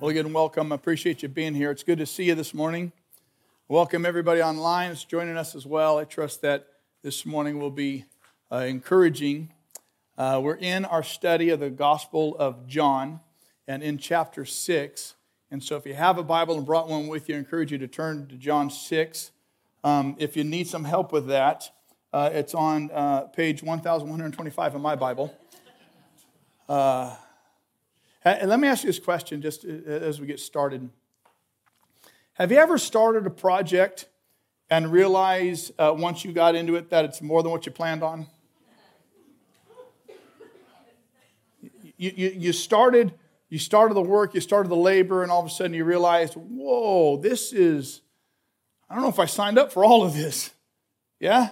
Well, again, welcome. I appreciate you being here. It's good to see you this morning. Welcome everybody online that's joining us as well. I trust that this morning will be uh, encouraging. Uh, we're in our study of the Gospel of John and in chapter 6. And so if you have a Bible and brought one with you, I encourage you to turn to John 6. Um, if you need some help with that, uh, it's on uh, page 1125 in my Bible. Uh, and let me ask you this question just as we get started. Have you ever started a project and realized uh, once you got into it that it's more than what you planned on? You, you, you, started, you started the work, you started the labor, and all of a sudden you realized, whoa, this is, I don't know if I signed up for all of this. Yeah?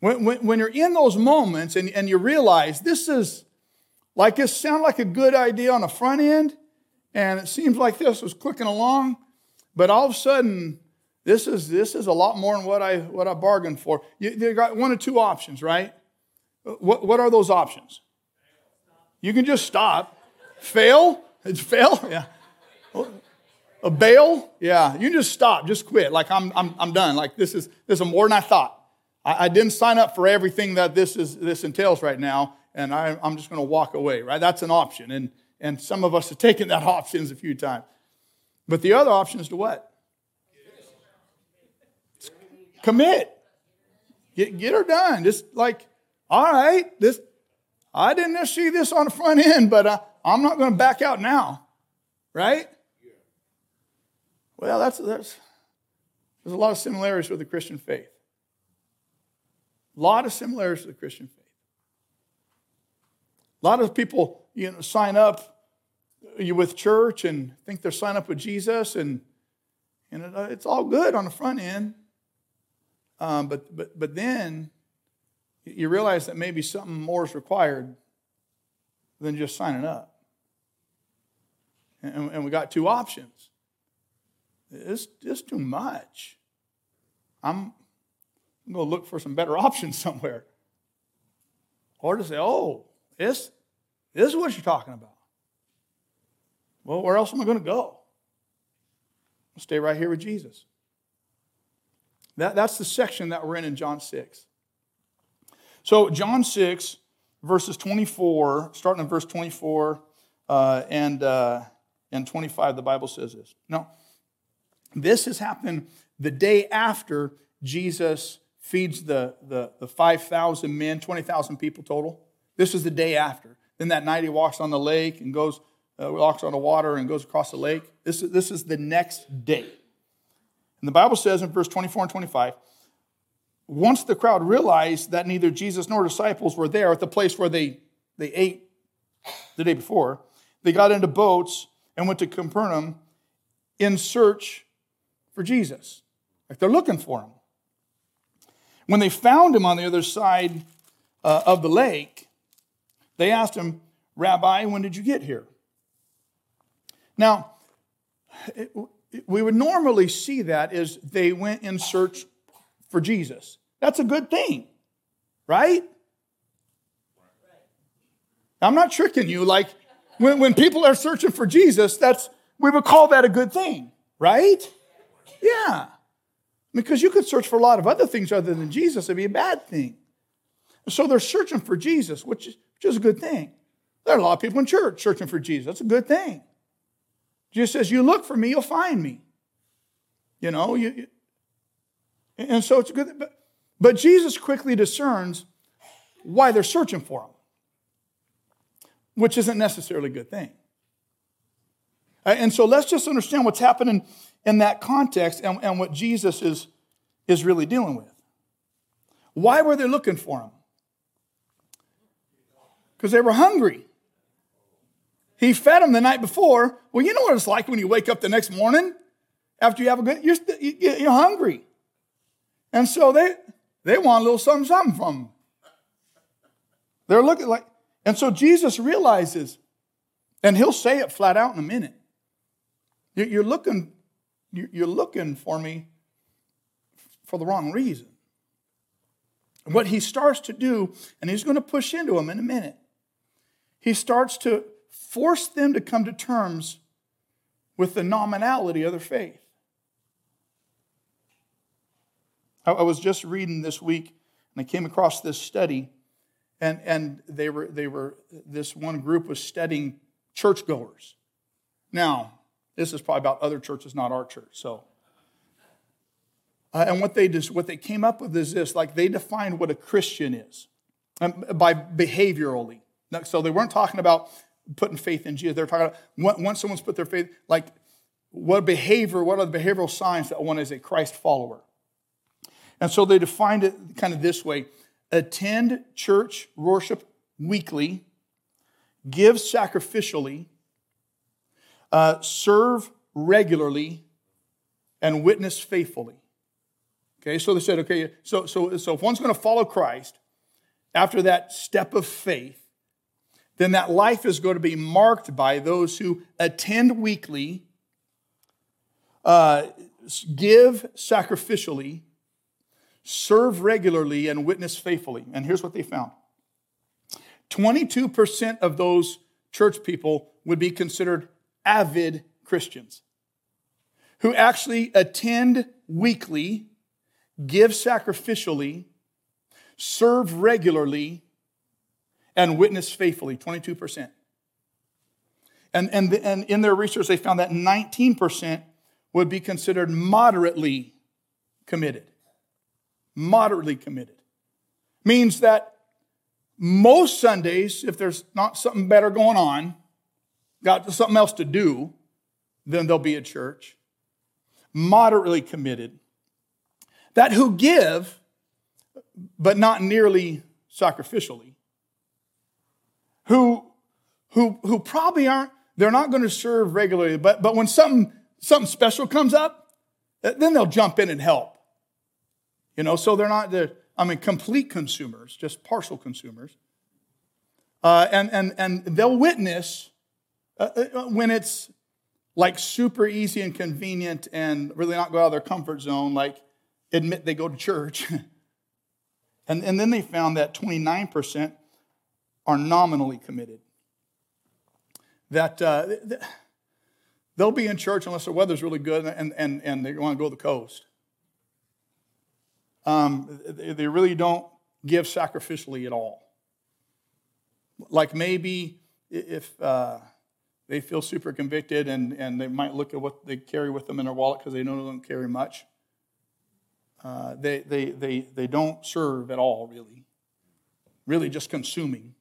When, when, when you're in those moments and, and you realize this is, like it sounded like a good idea on the front end, and it seems like this was clicking along, but all of a sudden, this is this is a lot more than what I what I bargained for. You, you got one or two options, right? What what are those options? You can just stop. Fail? It's fail? Yeah. A bail? Yeah. You can just stop, just quit. Like I'm I'm I'm done. Like this is this is more than I thought. I, I didn't sign up for everything that this is this entails right now and I, am just going to walk away, right? That's an option. And, and some of us have taken that options a few times. But the other option is to what? Commit. Get, get her done. Just like, all right, this I didn't see this on the front end, but uh, I'm not going to back out now, right? Well, that's, that's there's a lot of similarities with the Christian faith. A lot of similarities with the Christian faith. A lot of people, you know, sign up with church and think they're signing up with Jesus, and and it, uh, it's all good on the front end. Um, but but but then you realize that maybe something more is required than just signing up. And, and we got two options. It's just too much. I'm, I'm going to look for some better options somewhere. Or to say, oh, this, this is what you're talking about. Well, where else am I going to go? I'll stay right here with Jesus. That, that's the section that we're in in John 6. So, John 6, verses 24, starting in verse 24 uh, and, uh, and 25, the Bible says this. Now, this has happened the day after Jesus feeds the, the, the 5,000 men, 20,000 people total. This is the day after. Then that night he walks on the lake and goes, uh, walks on the water and goes across the lake. This is, this is the next day. And the Bible says in verse 24 and 25, once the crowd realized that neither Jesus nor disciples were there at the place where they, they ate the day before, they got into boats and went to Capernaum in search for Jesus. Like they're looking for him. When they found him on the other side uh, of the lake, they asked him, Rabbi, when did you get here? Now, it, we would normally see that as they went in search for Jesus. That's a good thing, right? I'm not tricking you. Like when, when people are searching for Jesus, that's we would call that a good thing, right? Yeah. Because you could search for a lot of other things other than Jesus, it'd be a bad thing. So they're searching for Jesus, which is, which is a good thing. There are a lot of people in church searching for Jesus. That's a good thing. Jesus says, You look for me, you'll find me. You know, you, and so it's good but, but Jesus quickly discerns why they're searching for him, which isn't necessarily a good thing. Uh, and so let's just understand what's happening in that context and, and what Jesus is, is really dealing with. Why were they looking for him? Because they were hungry. He fed them the night before. Well, you know what it's like when you wake up the next morning after you have a good, you're, you're hungry. And so they, they want a little something, something from them. They're looking like, and so Jesus realizes, and he'll say it flat out in a minute. You're looking, you're looking for me for the wrong reason. What he starts to do, and he's going to push into him in a minute, he starts to force them to come to terms with the nominality of their faith. I was just reading this week and I came across this study, and, and they were, they were, this one group was studying churchgoers. Now, this is probably about other churches, not our church. So, uh, and what they just, what they came up with is this: like they defined what a Christian is um, by behaviorally. So they weren't talking about putting faith in Jesus. They're talking about once someone's put their faith, like what behavior, what are the behavioral signs that one is a Christ follower? And so they defined it kind of this way attend church worship weekly, give sacrificially, uh, serve regularly, and witness faithfully. Okay, so they said, okay, so, so, so if one's going to follow Christ after that step of faith, then that life is going to be marked by those who attend weekly, uh, give sacrificially, serve regularly, and witness faithfully. And here's what they found 22% of those church people would be considered avid Christians who actually attend weekly, give sacrificially, serve regularly, and witness faithfully 22%. And, and, and in their research, they found that 19% would be considered moderately committed. Moderately committed. Means that most Sundays, if there's not something better going on, got something else to do, then they'll be at church. Moderately committed. That who give, but not nearly sacrificially. Who, who, who probably aren't, they're not going to serve regularly, but, but when something, something special comes up, then they'll jump in and help. You know, so they're not, the I mean, complete consumers, just partial consumers. Uh, and, and, and they'll witness uh, uh, when it's like super easy and convenient and really not go out of their comfort zone, like admit they go to church. and, and then they found that 29% are nominally committed. That uh, they'll be in church unless the weather's really good and, and, and they want to go to the coast. Um, they really don't give sacrificially at all. Like maybe if uh, they feel super convicted and, and they might look at what they carry with them in their wallet because they know they don't carry much. Uh, they, they, they, they don't serve at all, really. Really just consuming.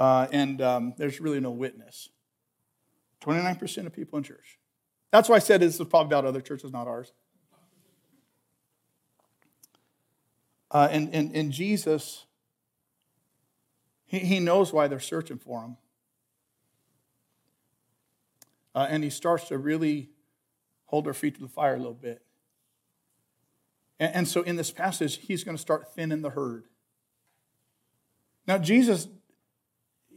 Uh, and um, there's really no witness. 29% of people in church. That's why I said this is probably about other churches, not ours. Uh, and, and, and Jesus, he, he knows why they're searching for him. Uh, and he starts to really hold their feet to the fire a little bit. And, and so in this passage, he's going to start thinning the herd. Now, Jesus,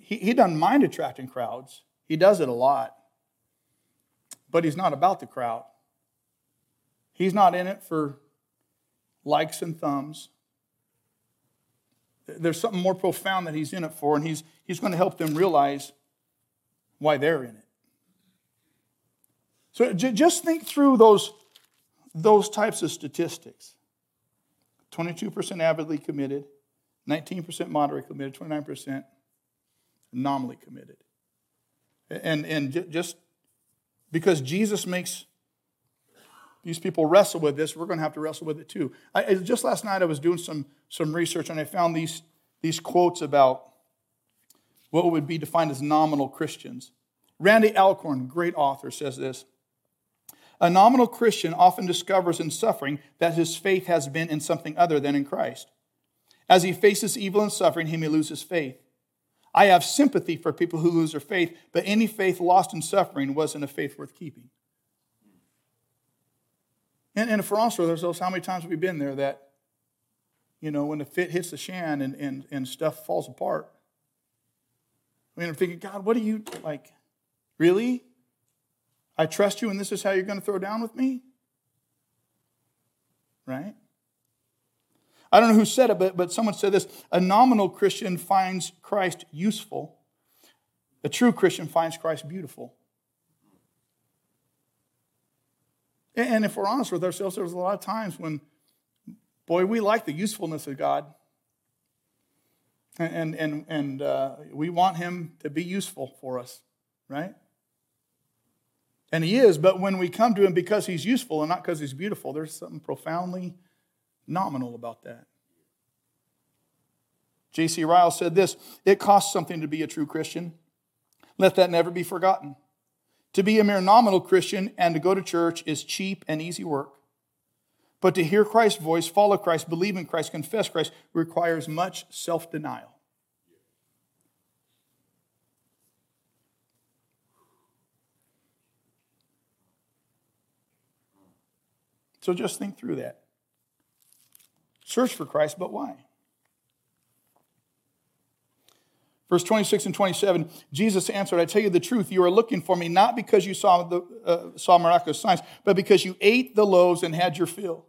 he, he doesn't mind attracting crowds, he does it a lot. But he's not about the crowd. He's not in it for likes and thumbs. There's something more profound that he's in it for, and he's, he's going to help them realize why they're in it. So j- just think through those, those types of statistics 22% avidly committed, 19% moderately committed, 29% nominally committed. And, and just because Jesus makes these people wrestle with this, we're going to have to wrestle with it too. I, just last night, I was doing some, some research and I found these, these quotes about what would be defined as nominal Christians. Randy Alcorn, great author, says this A nominal Christian often discovers in suffering that his faith has been in something other than in Christ. As he faces evil and suffering, he may lose his faith. I have sympathy for people who lose their faith, but any faith lost in suffering wasn't a faith worth keeping. And, and for us, those how many times have we been there that, you know, when the fit hits the shan and, and, and stuff falls apart. I mean, I'm thinking, God, what are you like? Really? I trust you, and this is how you're going to throw down with me? Right? I don't know who said it, but, but someone said this a nominal Christian finds Christ useful, a true Christian finds Christ beautiful. And if we're honest with ourselves, there's a lot of times when, boy, we like the usefulness of God. And, and, and uh, we want Him to be useful for us, right? And He is, but when we come to Him because He's useful and not because He's beautiful, there's something profoundly nominal about that. J.C. Ryle said this It costs something to be a true Christian. Let that never be forgotten. To be a mere nominal Christian and to go to church is cheap and easy work. But to hear Christ's voice, follow Christ, believe in Christ, confess Christ requires much self denial. So just think through that. Search for Christ, but why? Verse 26 and 27, Jesus answered, I tell you the truth, you are looking for me not because you saw, the, uh, saw miraculous signs, but because you ate the loaves and had your fill.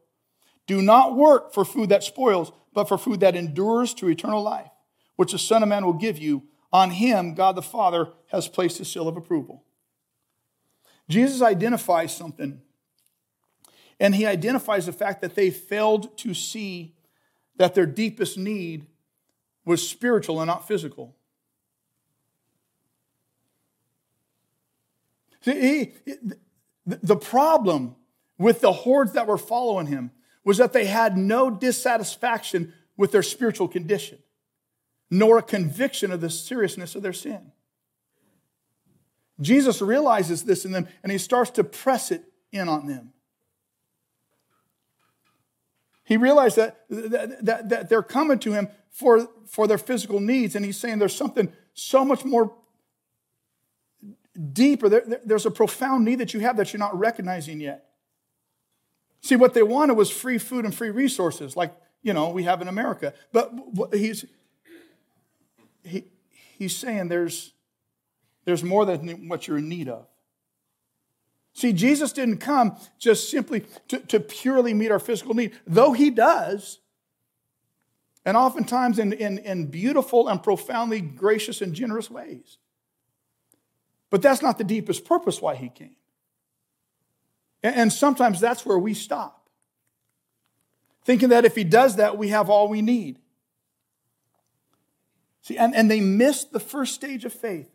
Do not work for food that spoils, but for food that endures to eternal life, which the Son of Man will give you. On him, God the Father has placed his seal of approval. Jesus identifies something, and he identifies the fact that they failed to see that their deepest need was spiritual and not physical. He, the problem with the hordes that were following him was that they had no dissatisfaction with their spiritual condition, nor a conviction of the seriousness of their sin. Jesus realizes this in them and he starts to press it in on them. He realized that, that, that, they're coming to him for, for their physical needs, and he's saying there's something so much more deeper. There, there's a profound need that you have that you're not recognizing yet. See, what they wanted was free food and free resources, like, you know, we have in America. But he's, he, he's saying there's, there's more than what you're in need of. See, Jesus didn't come just simply to, to purely meet our physical need, though he does. And oftentimes in, in, in beautiful and profoundly gracious and generous ways. But that's not the deepest purpose why he came. And sometimes that's where we stop, thinking that if he does that, we have all we need. See, and, and they missed the first stage of faith,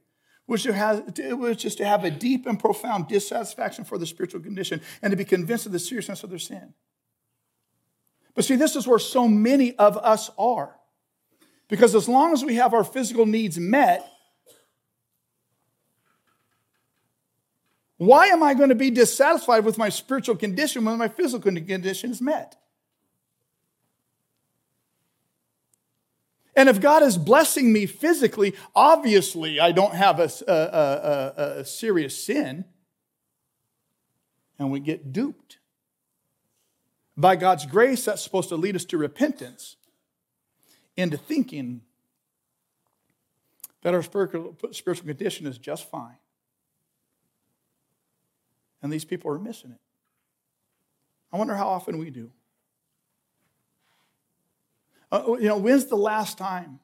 which, has, which is to have a deep and profound dissatisfaction for the spiritual condition and to be convinced of the seriousness of their sin. But see, this is where so many of us are. Because as long as we have our physical needs met, Why am I going to be dissatisfied with my spiritual condition when my physical condition is met? And if God is blessing me physically, obviously I don't have a, a, a, a, serious sin. And we get duped. By God's grace, that's supposed to lead us to repentance, into thinking that our spiritual, spiritual condition is just fine. And these people are missing it. I wonder how often we do. Uh, you know, when's the last time?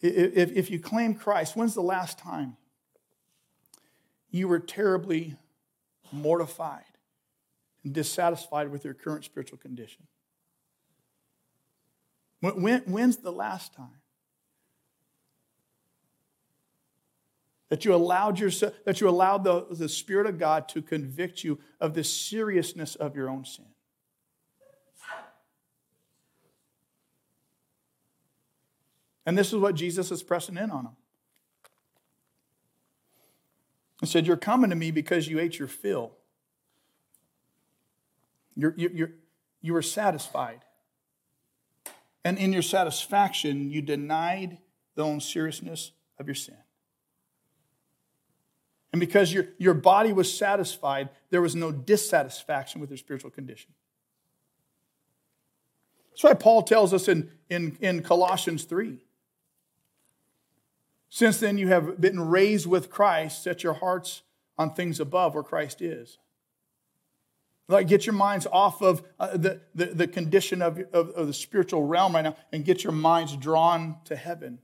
If, if you claim Christ, when's the last time you were terribly mortified and dissatisfied with your current spiritual condition? When, when, when's the last time? that you allowed yourself, that you allowed the, the Spirit of God to convict you of the seriousness of your own sin. And this is what Jesus is pressing in on them. He said, You're coming to me because you ate your fill. You're, you're, you were satisfied. And in your satisfaction, you denied the own seriousness of your sin. And because your, your body was satisfied, there was no dissatisfaction with your spiritual condition. That's why Paul tells us in, in, in Colossians 3. Since then you have been raised with Christ, set your hearts on things above where Christ is. Like, get your minds off of uh, the, the, the, condition of, of, of, the spiritual realm right now and get your minds drawn to heaven,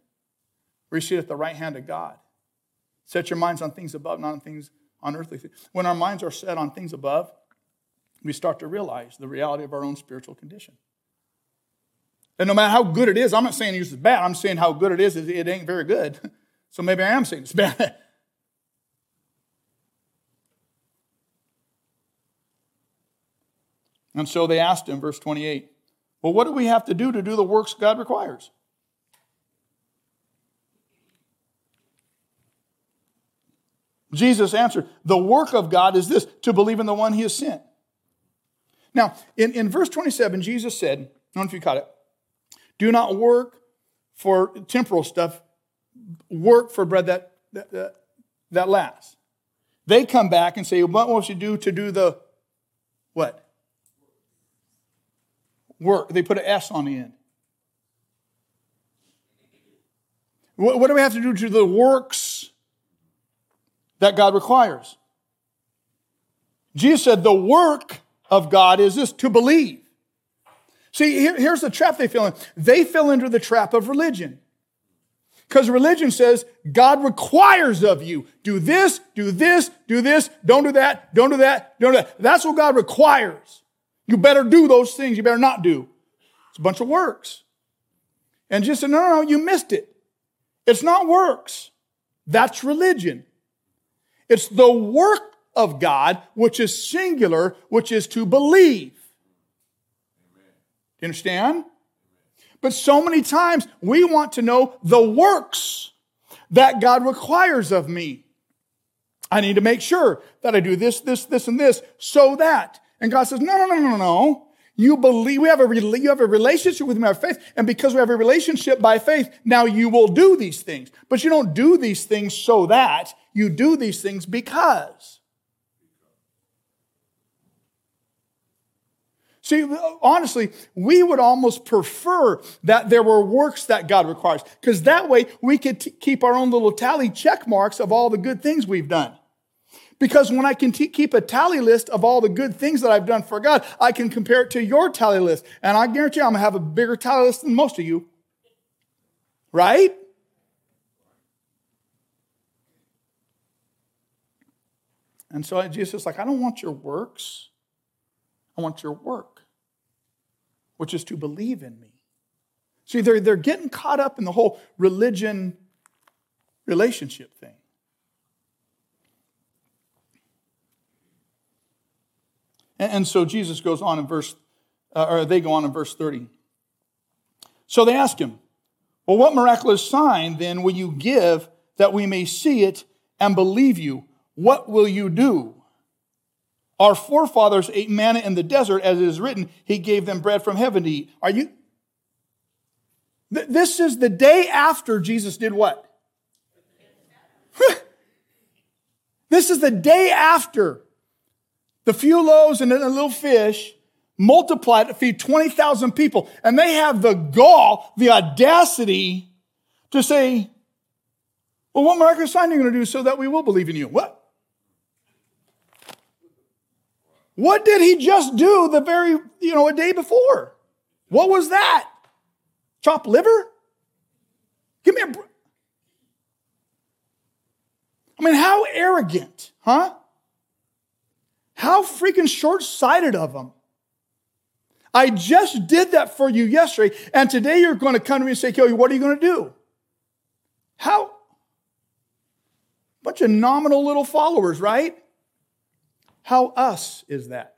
where you sit at the right hand of God. Set your minds on things above, not on things on earthly things. When our minds are set on things above, we start to realize the reality of our own spiritual condition. And no matter how good it is, I'm not saying it's bad, I'm saying how good it is, it ain't very good. So maybe I am saying this. and so they asked him, verse 28, Well, what do we have to do to do the works God requires? Jesus answered, The work of God is this, to believe in the one he has sent. Now, in, in verse 27, Jesus said, I don't know if you caught it, do not work for temporal stuff, work for bread that, that, that, lasts. They come back and say, What must you do to do the what? Work. They put an S on the end. What, what do we have to do to the works that God requires. Jesus said, The work of God is this to believe. See, here, here's the trap they fell in. They fell into the trap of religion. Because religion says God requires of you do this, do this, do this, don't do that, don't do that, don't do that. That's what God requires. You better do those things, you better not do. It's a bunch of works. And just said, no, no, no, you missed it. It's not works. That's religion. It's the work of God, which is singular, which is to believe. Do you understand? But so many times we want to know the works that God requires of me. I need to make sure that I do this, this, this, and this so that. And God says, no, no, no, no, no. You believe, we have a, you have a relationship with me by faith. And because we have a relationship by faith, now you will do these things. But you don't do these things so that. You do these things because. See, honestly, we would almost prefer that there were works that God requires, because that way we could t- keep our own little tally check marks of all the good things we've done. Because when I can t- keep a tally list of all the good things that I've done for God, I can compare it to your tally list. And I guarantee you, I'm going to have a bigger tally list than most of you. Right? And so Jesus is like, I don't want your works. I want your work, which is to believe in me. See, they're, they're getting caught up in the whole religion relationship thing. And, so Jesus goes on in verse, uh, or they go on in verse 30. So they ask him, Well, what miraculous sign then will you give that we may see it and believe you? What will you do? Our forefathers ate manna in the desert, as it is written, He gave them bread from heaven to eat. Are you? This is the day after Jesus did what? this is the day after the few loaves and then a little fish multiplied to feed 20,000 people. And they have the gall, the audacity to say, well, what miraculous sign are you going to do so that we will believe in you? What? What did he just do the very, you know, a day before? What was that? Chop liver? Give me a. I mean, how arrogant, huh? How freaking short sighted of them. I just did that for you yesterday, and today you're going to come to me and say, Kelly, what are you going to do? How? Bunch of nominal little followers, right? How us is that?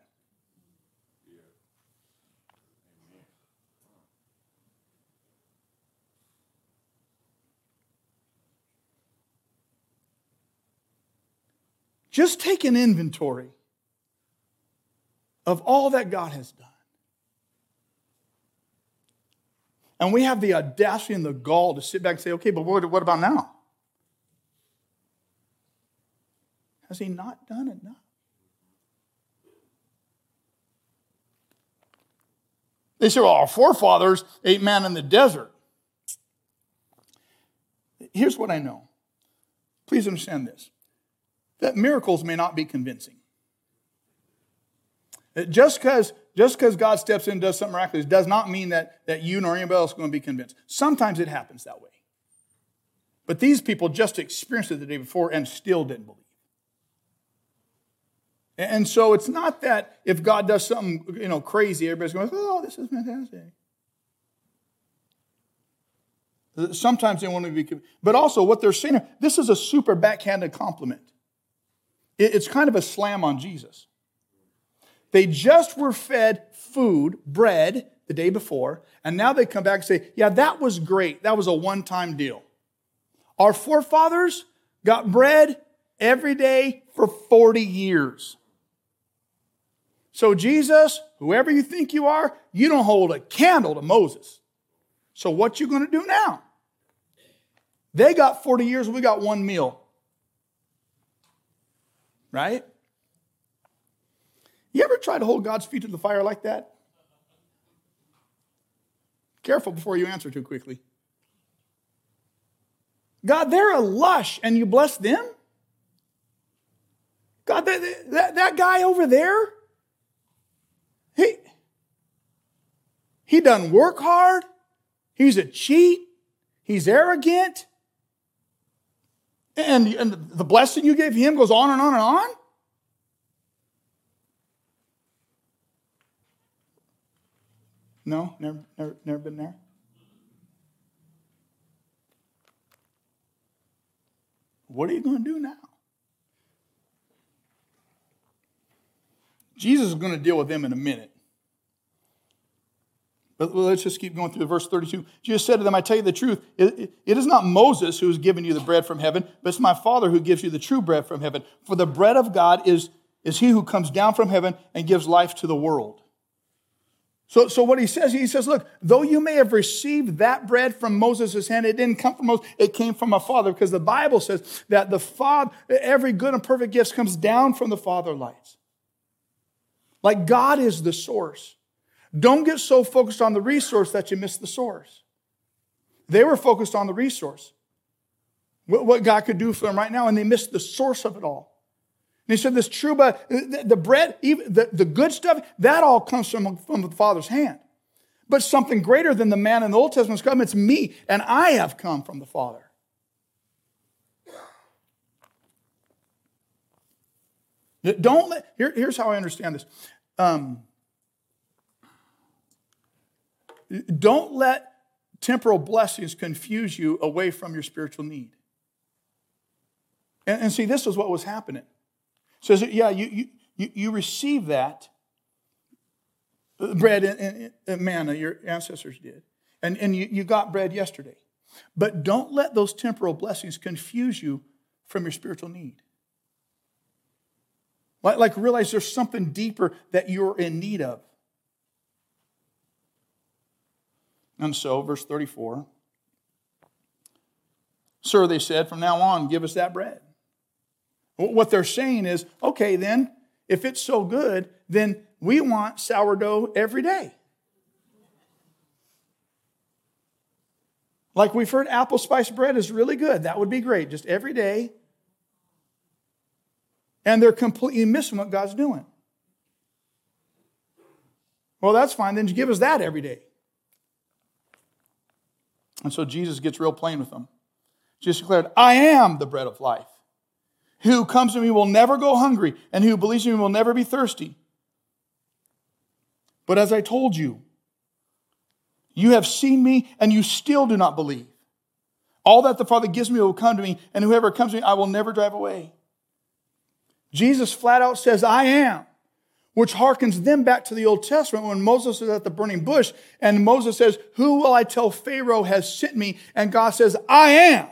Just take an inventory of all that God has done. And we have the audacity and the gall to sit back and say, okay, but what, about now? Has he not done enough? They say, well, our forefathers ate manna in the desert. Here's what I know. Please understand this that miracles may not be convincing. Just because just because God steps in and does something miraculous does not mean that, that you nor anybody else is going to be convinced. Sometimes it happens that way. But these people just experienced it the day before and still didn't believe. And so it's not that if God does something, you know, crazy, everybody's going, oh, this is fantastic. Sometimes they want to be, but also what they're saying, this is a super backhanded compliment. It's kind of a slam on Jesus. They just were fed food, bread, the day before, and now they come back and say, yeah, that was great. That was a one time deal. Our forefathers got bread every day for 40 years. So, Jesus, whoever you think you are, you don't hold a candle to Moses. So, what you going to do now? They got 40 years, we got one meal. Right? You ever try to hold God's feet to the fire like that? Careful before you answer too quickly. God, they're a lush and you bless them? God, that, that, that guy over there, he, he doesn't work hard. He's a cheat. He's arrogant. And, and the blessing you gave him goes on and on and on. No, never, never, never been there. What are you going to do now? Jesus is going to deal with them in a minute. But let's just keep going through verse 32. Jesus said to them, I tell you the truth, it, it is not Moses who has given you the bread from heaven, but it's my Father who gives you the true bread from heaven. For the bread of God is, is he who comes down from heaven and gives life to the world. So, so what he says, he says, look, though you may have received that bread from Moses' hand, it didn't come from Moses, it came from a father, because the Bible says that the Father, every good and perfect gift comes down from the Father lights. Like God is the source. Don't get so focused on the resource that you miss the source. They were focused on the resource, what God could do for them right now, and they missed the source of it all. And he said, This true, but the bread, even the, the good stuff, that all comes from, from the Father's hand. But something greater than the man in the Old Testament has come, it's me, and I have come from the Father. Don't let, here, here's how I understand this. Um, don't let temporal blessings confuse you away from your spiritual need. And, and see, this is what was happening. Says, yeah, you, you, you receive that bread and, and manna, your ancestors did. And, and you, you got bread yesterday. But don't let those temporal blessings confuse you from your spiritual need. Like, like realize there's something deeper that you're in need of. And so, verse 34 Sir, they said, from now on, give us that bread. What they're saying is, okay, then, if it's so good, then we want sourdough every day. Like we've heard apple spice bread is really good. That would be great, just every day. And they're completely missing what God's doing. Well, that's fine. Then give us that every day. And so Jesus gets real plain with them. Jesus declared, I am the bread of life. Who comes to me will never go hungry, and who believes in me will never be thirsty. But as I told you, you have seen me, and you still do not believe. All that the Father gives me will come to me, and whoever comes to me, I will never drive away. Jesus flat out says, I am which harkens them back to the Old Testament when Moses is at the burning bush and Moses says, Who will I tell Pharaoh has sent me? And God says, I am.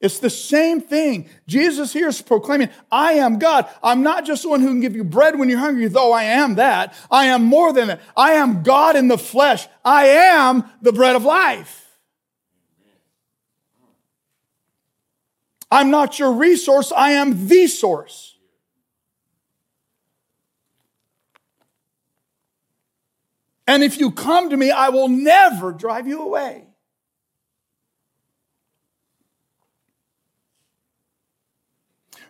It's the same thing. Jesus here is proclaiming, I am God. I'm not just the one who can give you bread when you're hungry, though I am that. I am more than that. I am God in the flesh. I am the bread of life. I'm not your resource. I am the source. And if you come to me, I will never drive you away.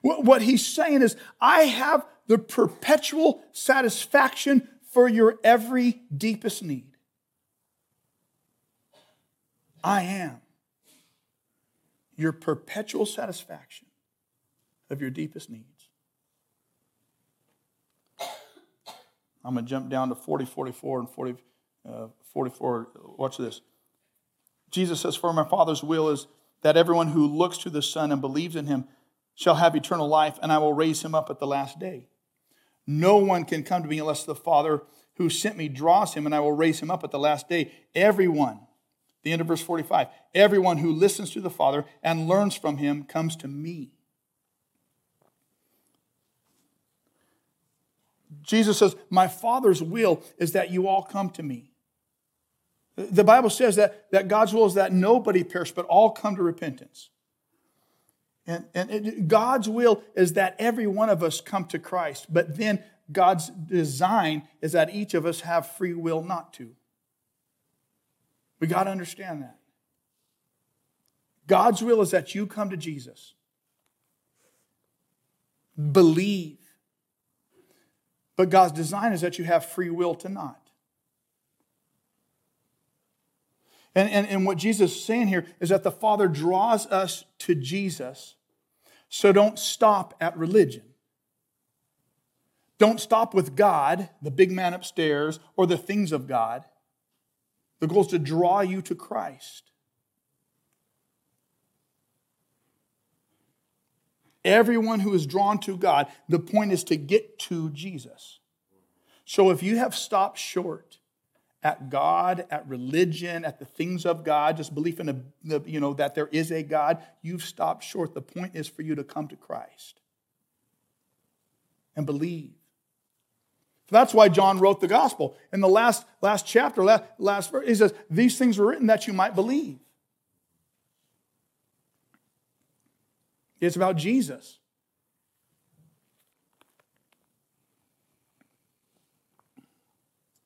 What he's saying is, I have the perpetual satisfaction for your every deepest need. I am your perpetual satisfaction of your deepest needs. I'm going to jump down to 40, 44, and 40, uh, 44. Watch this. Jesus says, For my Father's will is that everyone who looks to the Son and believes in him shall have eternal life, and I will raise him up at the last day. No one can come to me unless the Father who sent me draws him, and I will raise him up at the last day. Everyone, the end of verse 45, everyone who listens to the Father and learns from him comes to me. Jesus says, My Father's will is that you all come to me. The Bible says that, that God's will is that nobody perish, but all come to repentance. And, and it, God's will is that every one of us come to Christ, but then God's design is that each of us have free will not to. We got to understand that. God's will is that you come to Jesus, believe, but God's design is that you have free will to not. And, and, and what Jesus is saying here is that the Father draws us to Jesus. So don't stop at religion. Don't stop with God, the big man upstairs, or the things of God. The goal is to draw you to Christ. Everyone who is drawn to God, the point is to get to Jesus. So if you have stopped short at God, at religion, at the things of God, just belief in the, you know that there is a God, you've stopped short. The point is for you to come to Christ and believe. That's why John wrote the gospel. In the last, last chapter, last, last verse, he says, These things were written that you might believe. It's about Jesus.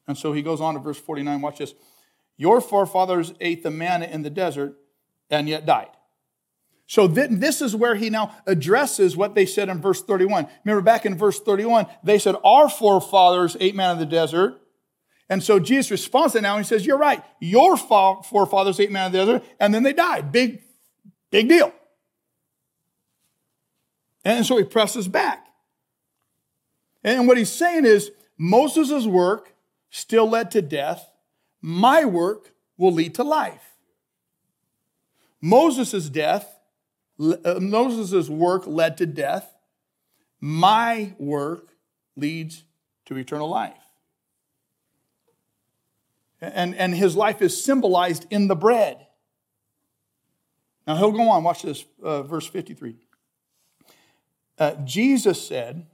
And so he goes on to verse 49. Watch this. Your forefathers ate the manna in the desert and yet died. So this is where he now addresses what they said in verse 31. Remember back in verse 31, they said, Our forefathers ate manna in the desert. And so Jesus responds to that now and he says, You're right. Your forefathers ate manna in the desert and then they died. Big, big deal. And so he presses back. And what he's saying is Moses' work still led to death, my work will lead to life. Moses' death, Moses' work led to death. My work leads to eternal life. And, and his life is symbolized in the bread. Now he'll go on, watch this, uh, verse 53. Uh, Jesus said,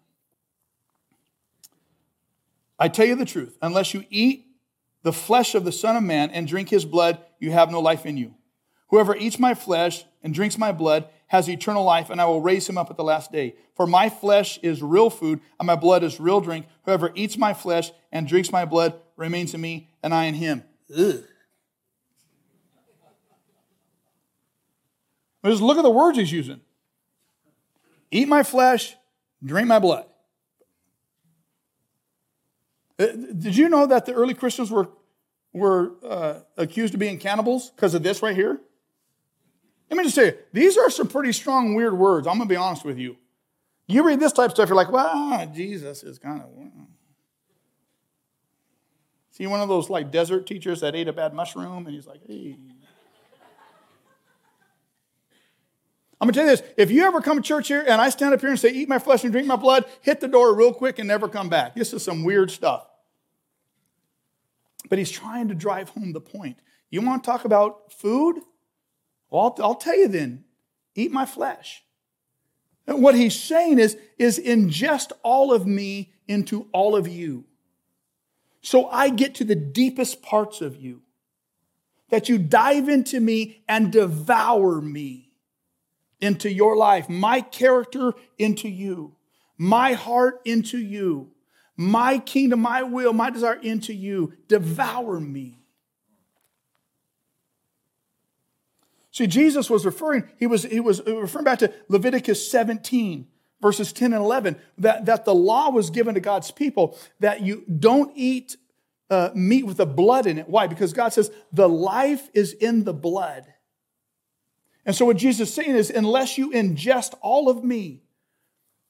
I tell you the truth, unless you eat the flesh of the Son of Man and drink his blood, you have no life in you. Whoever eats my flesh and drinks my blood has eternal life, and I will raise him up at the last day. For my flesh is real food, and my blood is real drink. Whoever eats my flesh and drinks my blood remains in me, and I in him. Ugh. Just look at the words he's using. Eat my flesh, drink my blood. Uh, did you know that the early Christians were, were uh, accused of being cannibals because of this right here? Let me just say, these are some pretty strong, weird words. I'm going to be honest with you. You read this type of stuff, you're like, well, ah, Jesus is kind of. See, one of those like desert teachers that ate a bad mushroom, and he's like, hey. I'm gonna tell you this if you ever come to church here and I stand up here and say, Eat my flesh and drink my blood, hit the door real quick and never come back. This is some weird stuff. But he's trying to drive home the point. You want to talk about food? Well, I'll, I'll tell you then eat my flesh. And what he's saying is, is ingest all of me into all of you. So I get to the deepest parts of you, that you dive into me and devour me into your life, my character into you, my heart into you, my kingdom, my will, my desire into you. Devour me. See, Jesus was referring, he was, he was referring back to Leviticus 17, verses 10 and 11, that, that the law was given to God's people that you don't eat uh, meat with the blood in it. Why? Because God says the life is in the blood. And so, what Jesus is saying is, unless you ingest all of me,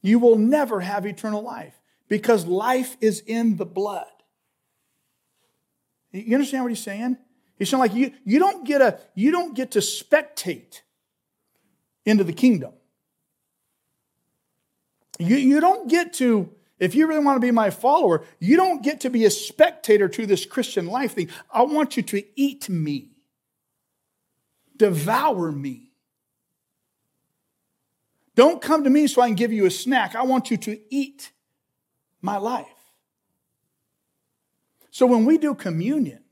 you will never have eternal life. because life is in the blood. You understand what he's saying? He's saying like you, you don't get a you don't get to spectate into the kingdom. You, you don't get to, if you really want to be my follower, you don't get to be a spectator to this Christian life thing. I want you to eat me, devour me. Don't come to me so I can give you a snack. I want you to eat my life. So when we do communion,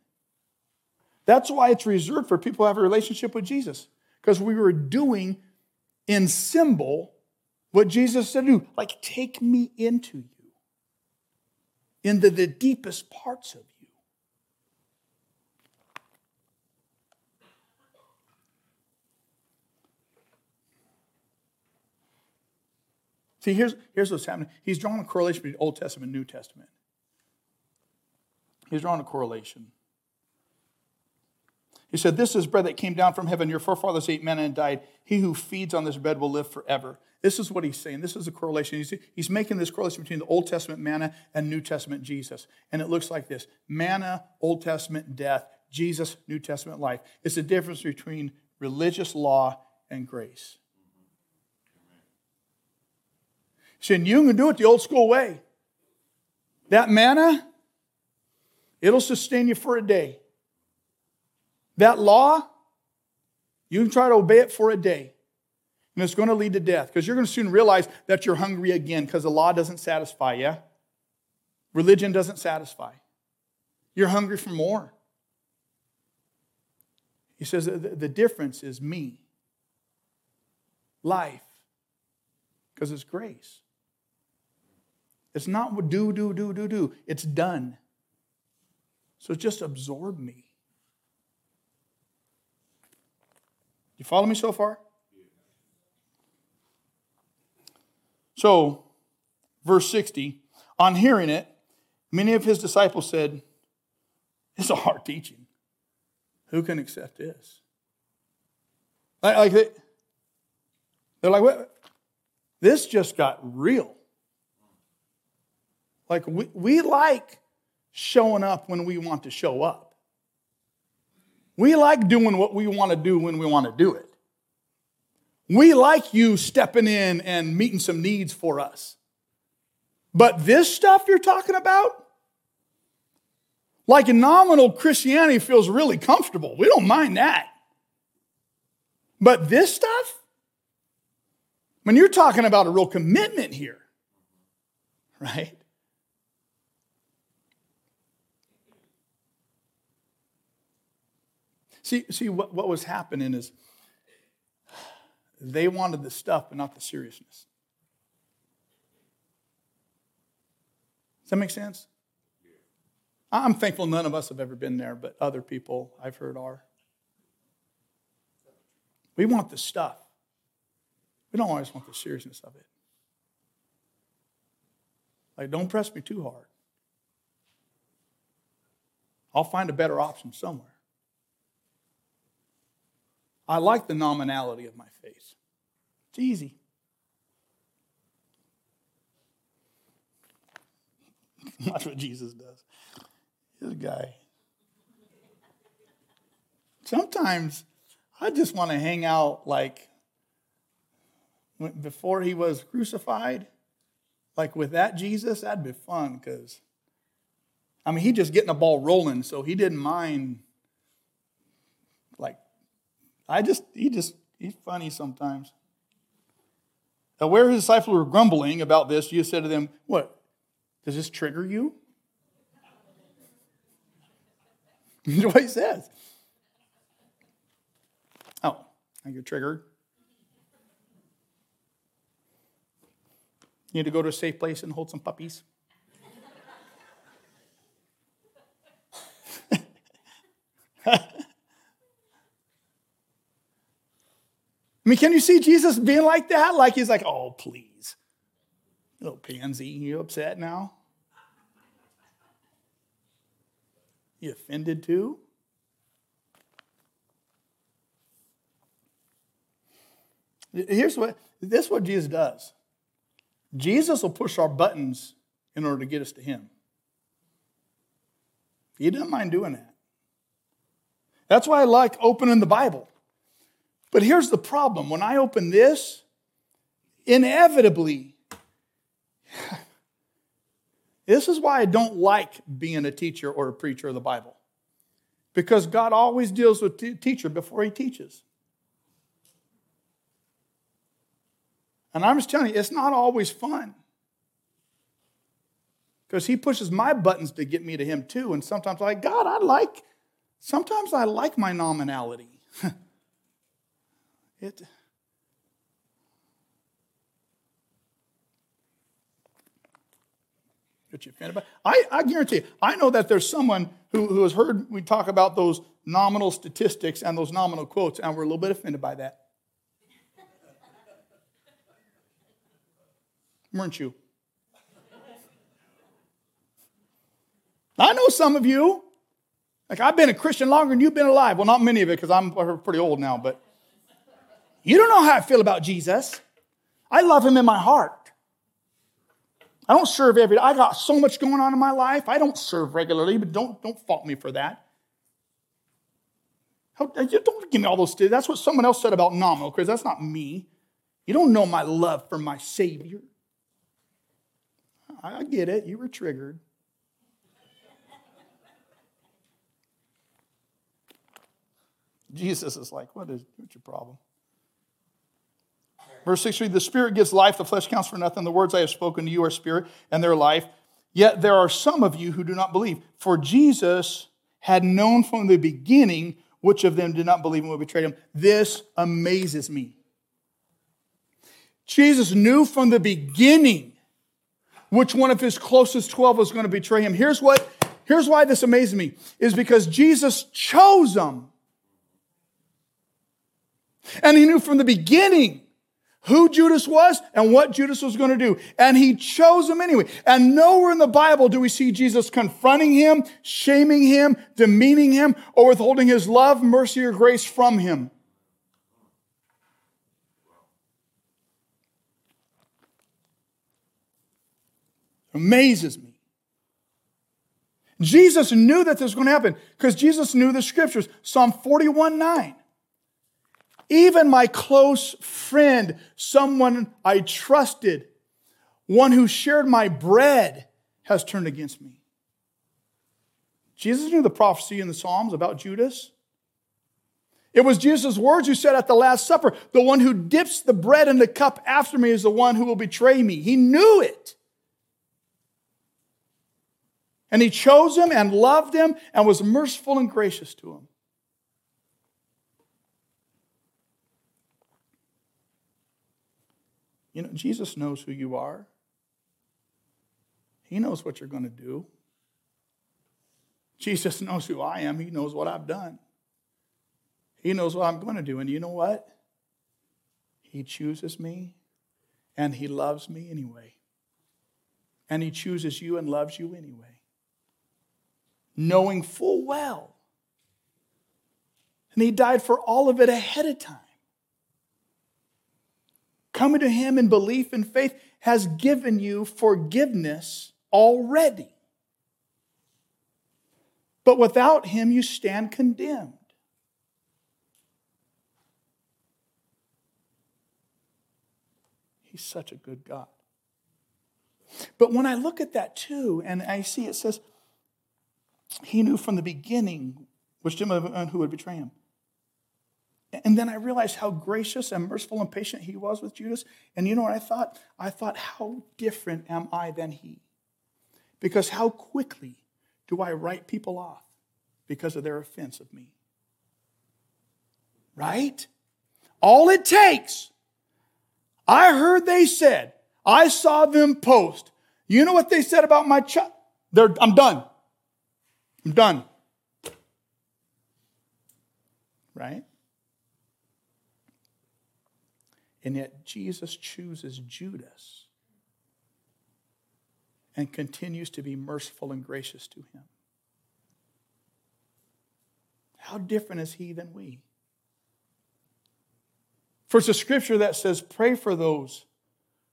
that's why it's reserved for people who have a relationship with Jesus, because we were doing in symbol what Jesus said to do. Like, take me into you, into the deepest parts of you. See, here's, here's what's happening. He's drawing a correlation between Old Testament and New Testament. He's drawing a correlation. He said, This is bread that came down from heaven. Your forefathers ate manna and died. He who feeds on this bread will live forever. This is what he's saying. This is a correlation. He's, making this correlation between the Old Testament manna and New Testament Jesus. And it looks like this manna, Old Testament death, Jesus, New Testament life. It's the difference between religious law and grace. saying you can do it the old school way. That manna, it'll sustain you for a day. That law, you can try to obey it for a day. And it's going to lead to death because you're going to soon realize that you're hungry again because the law doesn't satisfy, yeah? Religion doesn't satisfy. You're hungry for more. He says the difference is me, life, because it's grace. It's not do, do, do, do, do. It's done. So just absorb me. You follow me so far? So, verse 60, on hearing it, many of his disciples said, It's a hard teaching. Who can accept this? Like, they, they're like, what? This just got real. Like, we, we like showing up when we want to show up. We like doing what we want to do when we want to do it. We like you stepping in and meeting some needs for us. But this stuff you're talking about, like a nominal Christianity feels really comfortable. We don't mind that. But this stuff, when you're talking about a real commitment here, right? See, see what, what was happening is they wanted the stuff, but not the seriousness. Does that make sense? I'm thankful none of us have ever been there, but other people I've heard are. We want the stuff. We don't always want the seriousness of it. Like, don't press me too hard. I'll find a better option somewhere. I like the nominality of my faith. It's easy. That's what Jesus does. This guy. Sometimes I just want to hang out like before he was crucified, like with that Jesus, that'd be fun because, I mean, he just getting the ball rolling, so he didn't mind I just, he just, he's funny sometimes. Now, where his disciples were grumbling about this, Jesus said to them, What? Does this trigger you? That's what he says. Oh, I get triggered. You need to go to a safe place and hold some puppies. I mean, can you see Jesus being like that? Like he's like, oh, please. Little pansy, you upset now? You offended too? Here's what this is what Jesus does. Jesus will push our buttons in order to get us to Him. He doesn't mind doing that. That's why I like opening the Bible. But here's the problem when I open this, inevitably, this is why I don't like being a teacher or a preacher of the Bible. Because God always deals with the teacher before he teaches. And I'm just telling you, it's not always fun. Because he pushes my buttons to get me to him too. And sometimes I'm like, God, I like, sometimes I like my nominality. it, Get you offended by? I, I guarantee you, I know that there's someone who, who has heard we talk about those nominal statistics and those nominal quotes, and we're a little bit offended by that. Weren't you? I know some of you. Like, I've been a Christian longer than you've been alive. Well, not many of it because I'm pretty old now, but you don't know how I feel about Jesus. I love him in my heart. I don't serve every day. I got so much going on in my life. I don't serve regularly, but don't, don't fault me for that. How, uh, don't give me all those. That's what someone else said about nominal, because that's not me. You don't know my love for my Savior. I get it. You were triggered. Jesus is like, what is what's your problem? Verse 63 The Spirit gives life, the flesh counts for nothing. The words I have spoken to you are spirit and their life. Yet there are some of you who do not believe. For Jesus had known from the beginning which of them did not believe and would betray him. This amazes me. Jesus knew from the beginning which one of his closest 12 was going to betray him. Here's what here's why this amazes me is because Jesus chose them. And he knew from the beginning who Judas was and what Judas was going to do. And he chose him anyway. And nowhere in the Bible do we see Jesus confronting him, shaming him, demeaning him, or withholding his love, mercy, or grace from him. Amazes me. Jesus knew that this was going to happen because Jesus knew the scriptures. Psalm 41 9. Even my close friend, someone I trusted, one who shared my bread, has turned against me. Jesus knew the prophecy in the Psalms about Judas. It was Jesus' words who said at the Last Supper, The one who dips the bread in the cup after me is the one who will betray me. He knew it. And he chose him and loved him and was merciful and gracious to him. You know, Jesus knows who you are. He knows what you're going to do. Jesus knows who I am. He knows what I've done. He knows what I'm going to do. And you know what? He chooses me and He loves me anyway. And He chooses you and loves you anyway. Knowing full well. And He died for all of it ahead of time coming to Him in belief and faith has given you forgiveness already. But without Him, you stand condemned. He's such a good God. But when I look at that too, and I see it says, He knew from the beginning which who would betray Him. And then I realized how gracious and merciful and patient he was with Judas. And you know what I thought? I thought, how different am I than he? Because how quickly do I write people off because of their offense of me? Right? All it takes, I heard they said, I saw them post. You know what they said about my child? I'm done. I'm done. Right? And yet Jesus chooses Judas and continues to be merciful and gracious to him. How different is he than we? For it's a scripture that says, Pray for those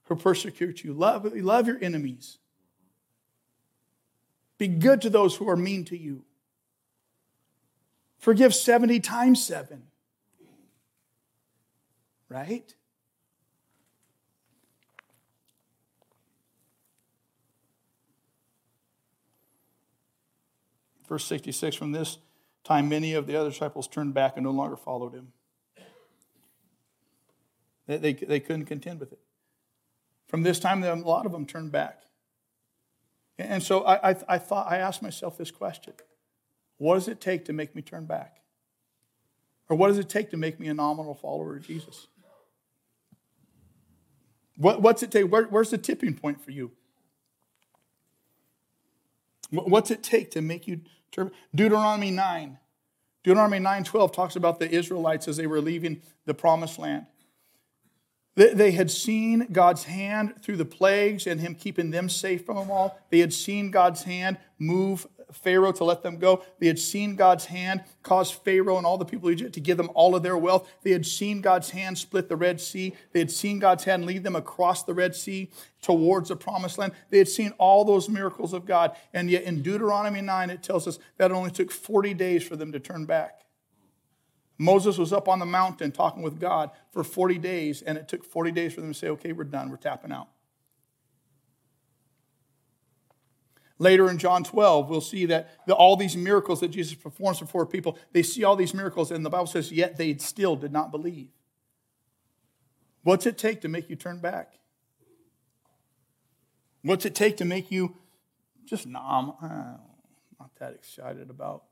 who persecute you, love, love your enemies, Be good to those who are mean to you. Forgive 70 times 7. Right? Verse 66 From this time, many of the other disciples turned back and no longer followed him. They, they, they couldn't contend with it. From this time, a lot of them turned back. And so I, I, I thought, I asked myself this question What does it take to make me turn back? Or what does it take to make me a nominal follower of Jesus? What, what's it take? Where, where's the tipping point for you? What's it take to make you? Deuteronomy 9. Deuteronomy 9 12 talks about the Israelites as they were leaving the promised land. They had seen God's hand through the plagues and Him keeping them safe from them all. They had seen God's hand move Pharaoh to let them go. They had seen God's hand cause Pharaoh and all the people of Egypt to give them all of their wealth. They had seen God's hand split the Red Sea. They had seen God's hand lead them across the Red Sea towards the promised land. They had seen all those miracles of God. And yet in Deuteronomy 9, it tells us that it only took 40 days for them to turn back. Moses was up on the mountain talking with God for 40 days, and it took 40 days for them to say, okay, we're done, we're tapping out. Later in John 12, we'll see that the, all these miracles that Jesus performs before people, they see all these miracles, and the Bible says, yet they still did not believe. What's it take to make you turn back? What's it take to make you just, nah, I'm uh, not that excited about?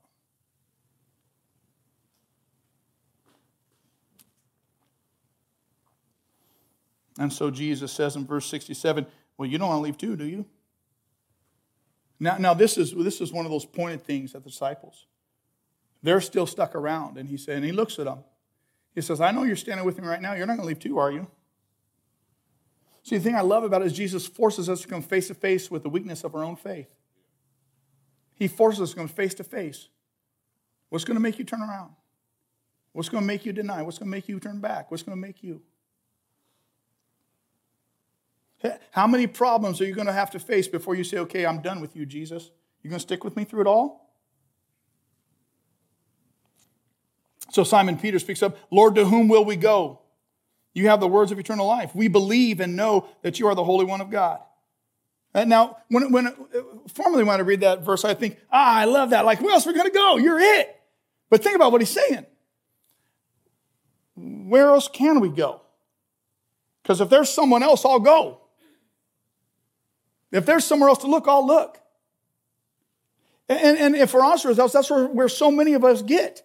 And so Jesus says in verse 67, Well, you don't want to leave too, do you? Now, now this, is, this is one of those pointed things at the disciples. They're still stuck around. And he said, and he looks at them. He says, I know you're standing with me right now. You're not going to leave too, are you? See, the thing I love about it is Jesus forces us to come face to face with the weakness of our own faith. He forces us to come face to face. What's going to make you turn around? What's going to make you deny? What's going to make you turn back? What's going to make you? How many problems are you going to have to face before you say, okay, I'm done with you, Jesus? You going to stick with me through it all? So Simon Peter speaks up, Lord, to whom will we go? You have the words of eternal life. We believe and know that you are the Holy One of God. And now, when, when formerly when I read that verse, I think, ah, I love that. Like, where else are we going to go? You're it. But think about what he's saying. Where else can we go? Because if there's someone else, I'll go. If there's somewhere else to look, I'll look. And, and if we're honest with ourselves, that's where, where so many of us get.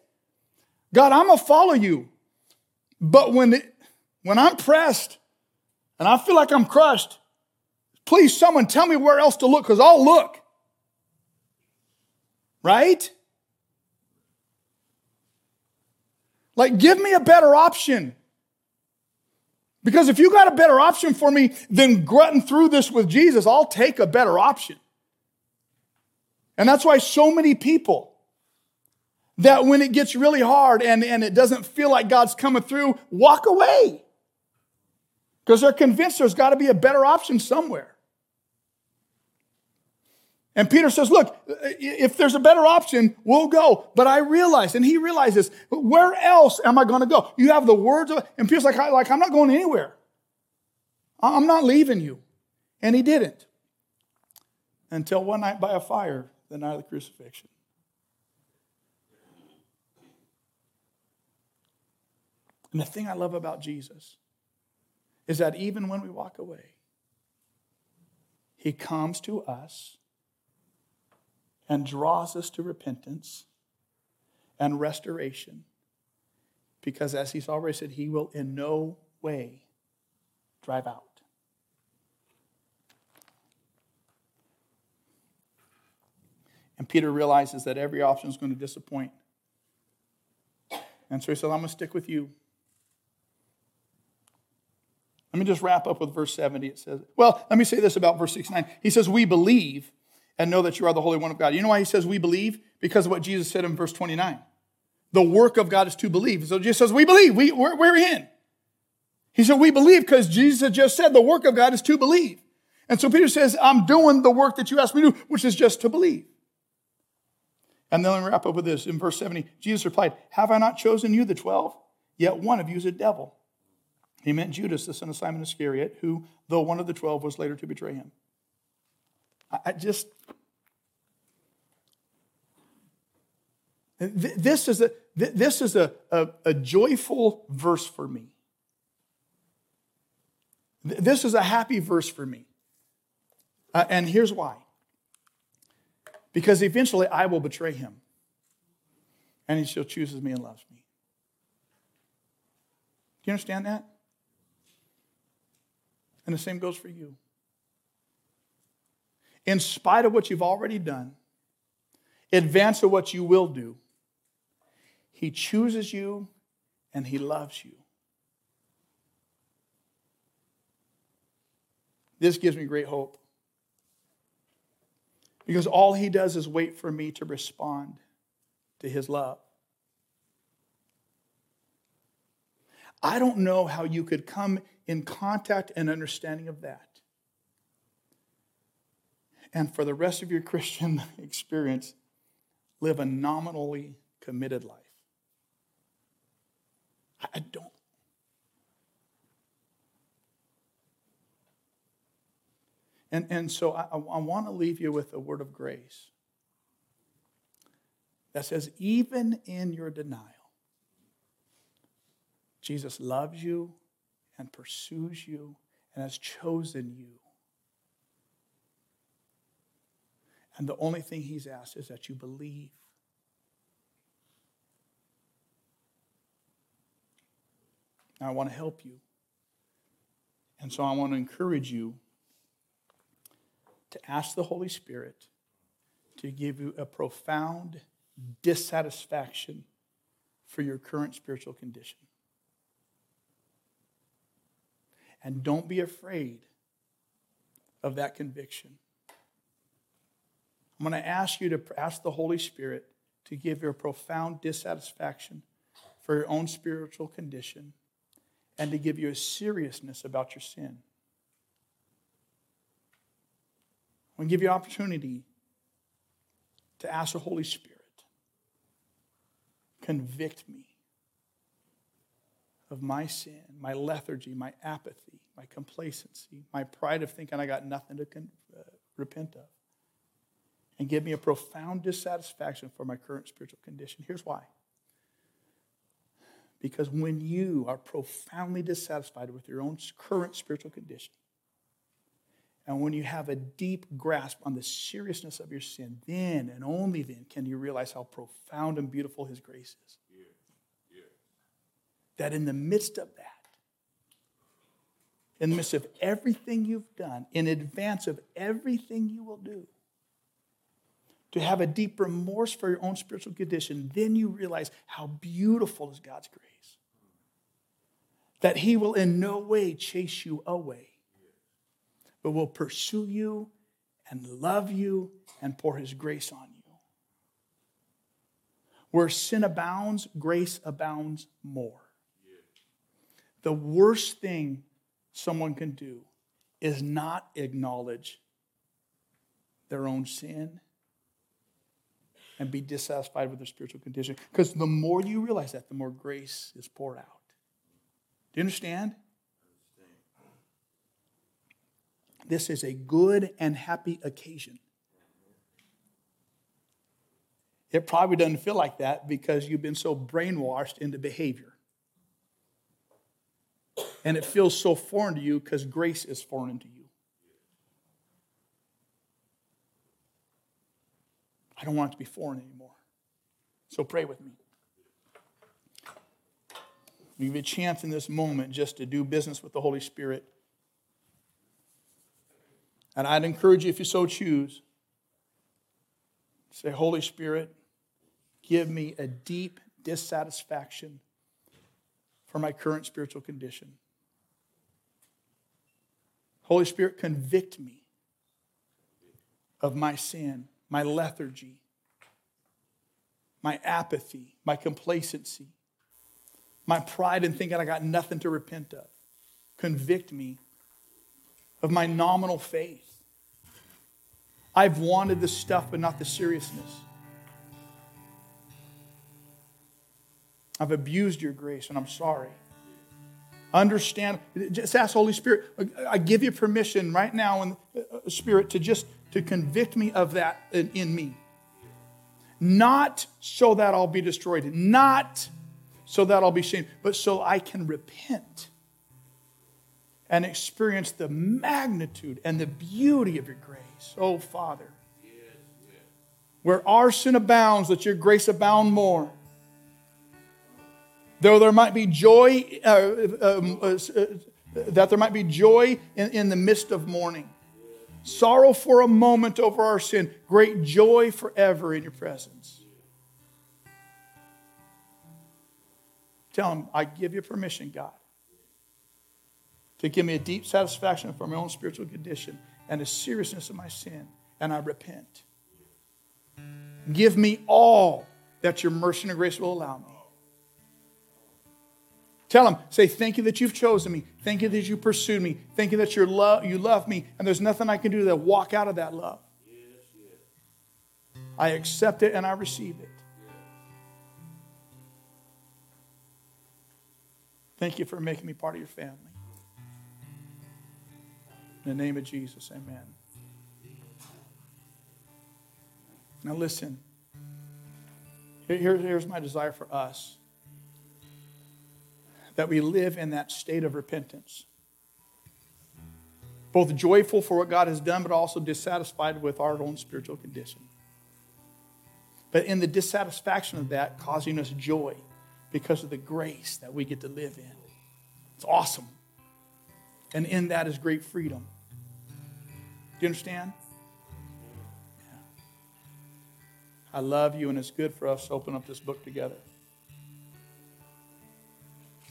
God, I'm going to follow you. But when, it, when I'm pressed and I feel like I'm crushed, please someone tell me where else to look because I'll look. Right? Like, give me a better option. Because if you got a better option for me than grunting through this with Jesus, I'll take a better option. And that's why so many people that when it gets really hard and, and it doesn't feel like God's coming through, walk away. Because they're convinced there's got to be a better option somewhere. And Peter says, Look, if there's a better option, we'll go. But I realize, and he realizes, where else am I going to go? You have the words of, and Peter's like, like, I'm not going anywhere. I'm not leaving you. And he didn't. Until one night by a fire, the night of the crucifixion. And the thing I love about Jesus is that even when we walk away, he comes to us and draws us to repentance and restoration. Because as he's already said, he will in no way drive out. And Peter realizes that every option is going to disappoint. And so he says, I'm going to stick with you. Let me just wrap up with verse 70. It says, well, let me say this about verse 69. He says, We believe and know that you are the Holy One of God. You know why he says we believe? Because of what Jesus said in verse 29. The work of God is to believe. So Jesus says, We believe. We, we're, we're in. He said, We believe because Jesus just said the work of God is to believe. And so Peter says, I'm doing the work that you asked me to do, which is just to believe. And then let me wrap up with this. In verse 70, Jesus replied, Have I not chosen you, the 12? Yet one of you is a devil. He meant Judas, the son of Simon Iscariot, who, though one of the 12, was later to betray him. I just. This is a, this is a, a, a joyful verse for me. This is a happy verse for me. Uh, and here's why because eventually I will betray him. And he still chooses me and loves me. Do you understand that? And the same goes for you. In spite of what you've already done, advance of what you will do, he chooses you and he loves you. This gives me great hope. Because all he does is wait for me to respond to his love. I don't know how you could come in contact and understanding of that. And for the rest of your Christian experience, live a nominally committed life. I don't. And, and so I, I want to leave you with a word of grace that says, even in your denial, Jesus loves you and pursues you and has chosen you. And the only thing he's asked is that you believe. I want to help you. And so I want to encourage you to ask the Holy Spirit to give you a profound dissatisfaction for your current spiritual condition. And don't be afraid of that conviction. I'm going to ask you to ask the Holy Spirit to give you a profound dissatisfaction for your own spiritual condition and to give you a seriousness about your sin. I'm going to give you opportunity to ask the Holy Spirit, convict me of my sin, my lethargy, my apathy, my complacency, my pride of thinking I got nothing to con- uh, repent of, and give me a profound dissatisfaction for my current spiritual condition. Here's why. Because when you are profoundly dissatisfied with your own current spiritual condition, and when you have a deep grasp on the seriousness of your sin, then and only then can you realize how profound and beautiful His grace is. Yeah. Yeah. That in the midst of that, in the midst of everything you've done, in advance of everything you will do, to have a deep remorse for your own spiritual condition, then you realize how beautiful is God's grace. That He will in no way chase you away but will pursue you and love you and pour his grace on you. Where sin abounds, grace abounds more. The worst thing someone can do is not acknowledge their own sin and be dissatisfied with their spiritual condition. Because the more you realize that, the more grace is poured out. Do you understand? This is a good and happy occasion. It probably doesn't feel like that because you've been so brainwashed into behavior. And it feels so foreign to you because grace is foreign to you. I don't want it to be foreign anymore. So pray with me. Give you have a chance in this moment just to do business with the Holy Spirit. And I'd encourage you, if you so choose, say, Holy Spirit, give me a deep dissatisfaction for my current spiritual condition. Holy Spirit, convict me of my sin, my lethargy, my apathy, my complacency, my pride in thinking I got nothing to repent of. Convict me of my nominal faith. I've wanted the stuff, but not the seriousness. I've abused your grace, and I'm sorry. Understand, just ask Holy Spirit, I give you permission right now in uh, Spirit to just to convict me of that in, in me. Not so that I'll be destroyed, not so that I'll be shamed, but so I can repent and experience the magnitude and the beauty of your grace. Oh, Father. Where our sin abounds, let your grace abound more. Though there might be joy, uh, um, uh, uh, that there might be joy in, in the midst of mourning. Sorrow for a moment over our sin, great joy forever in your presence. Tell him, I give you permission, God, to give me a deep satisfaction for my own spiritual condition and the seriousness of my sin, and I repent. Give me all that your mercy and grace will allow me. Tell him, say, Thank you that you've chosen me. Thank you that you pursued me. Thank you that you love, you love me, and there's nothing I can do to walk out of that love. I accept it and I receive it. Thank you for making me part of your family. In the name of Jesus, amen. Now, listen. Here, here's my desire for us that we live in that state of repentance. Both joyful for what God has done, but also dissatisfied with our own spiritual condition. But in the dissatisfaction of that, causing us joy because of the grace that we get to live in. It's awesome. And in that is great freedom. Do you understand? I love you, and it's good for us to open up this book together.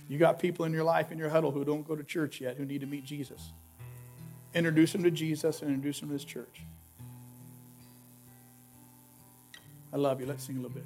You got people in your life, in your huddle, who don't go to church yet, who need to meet Jesus. Introduce them to Jesus and introduce them to this church. I love you. Let's sing a little bit.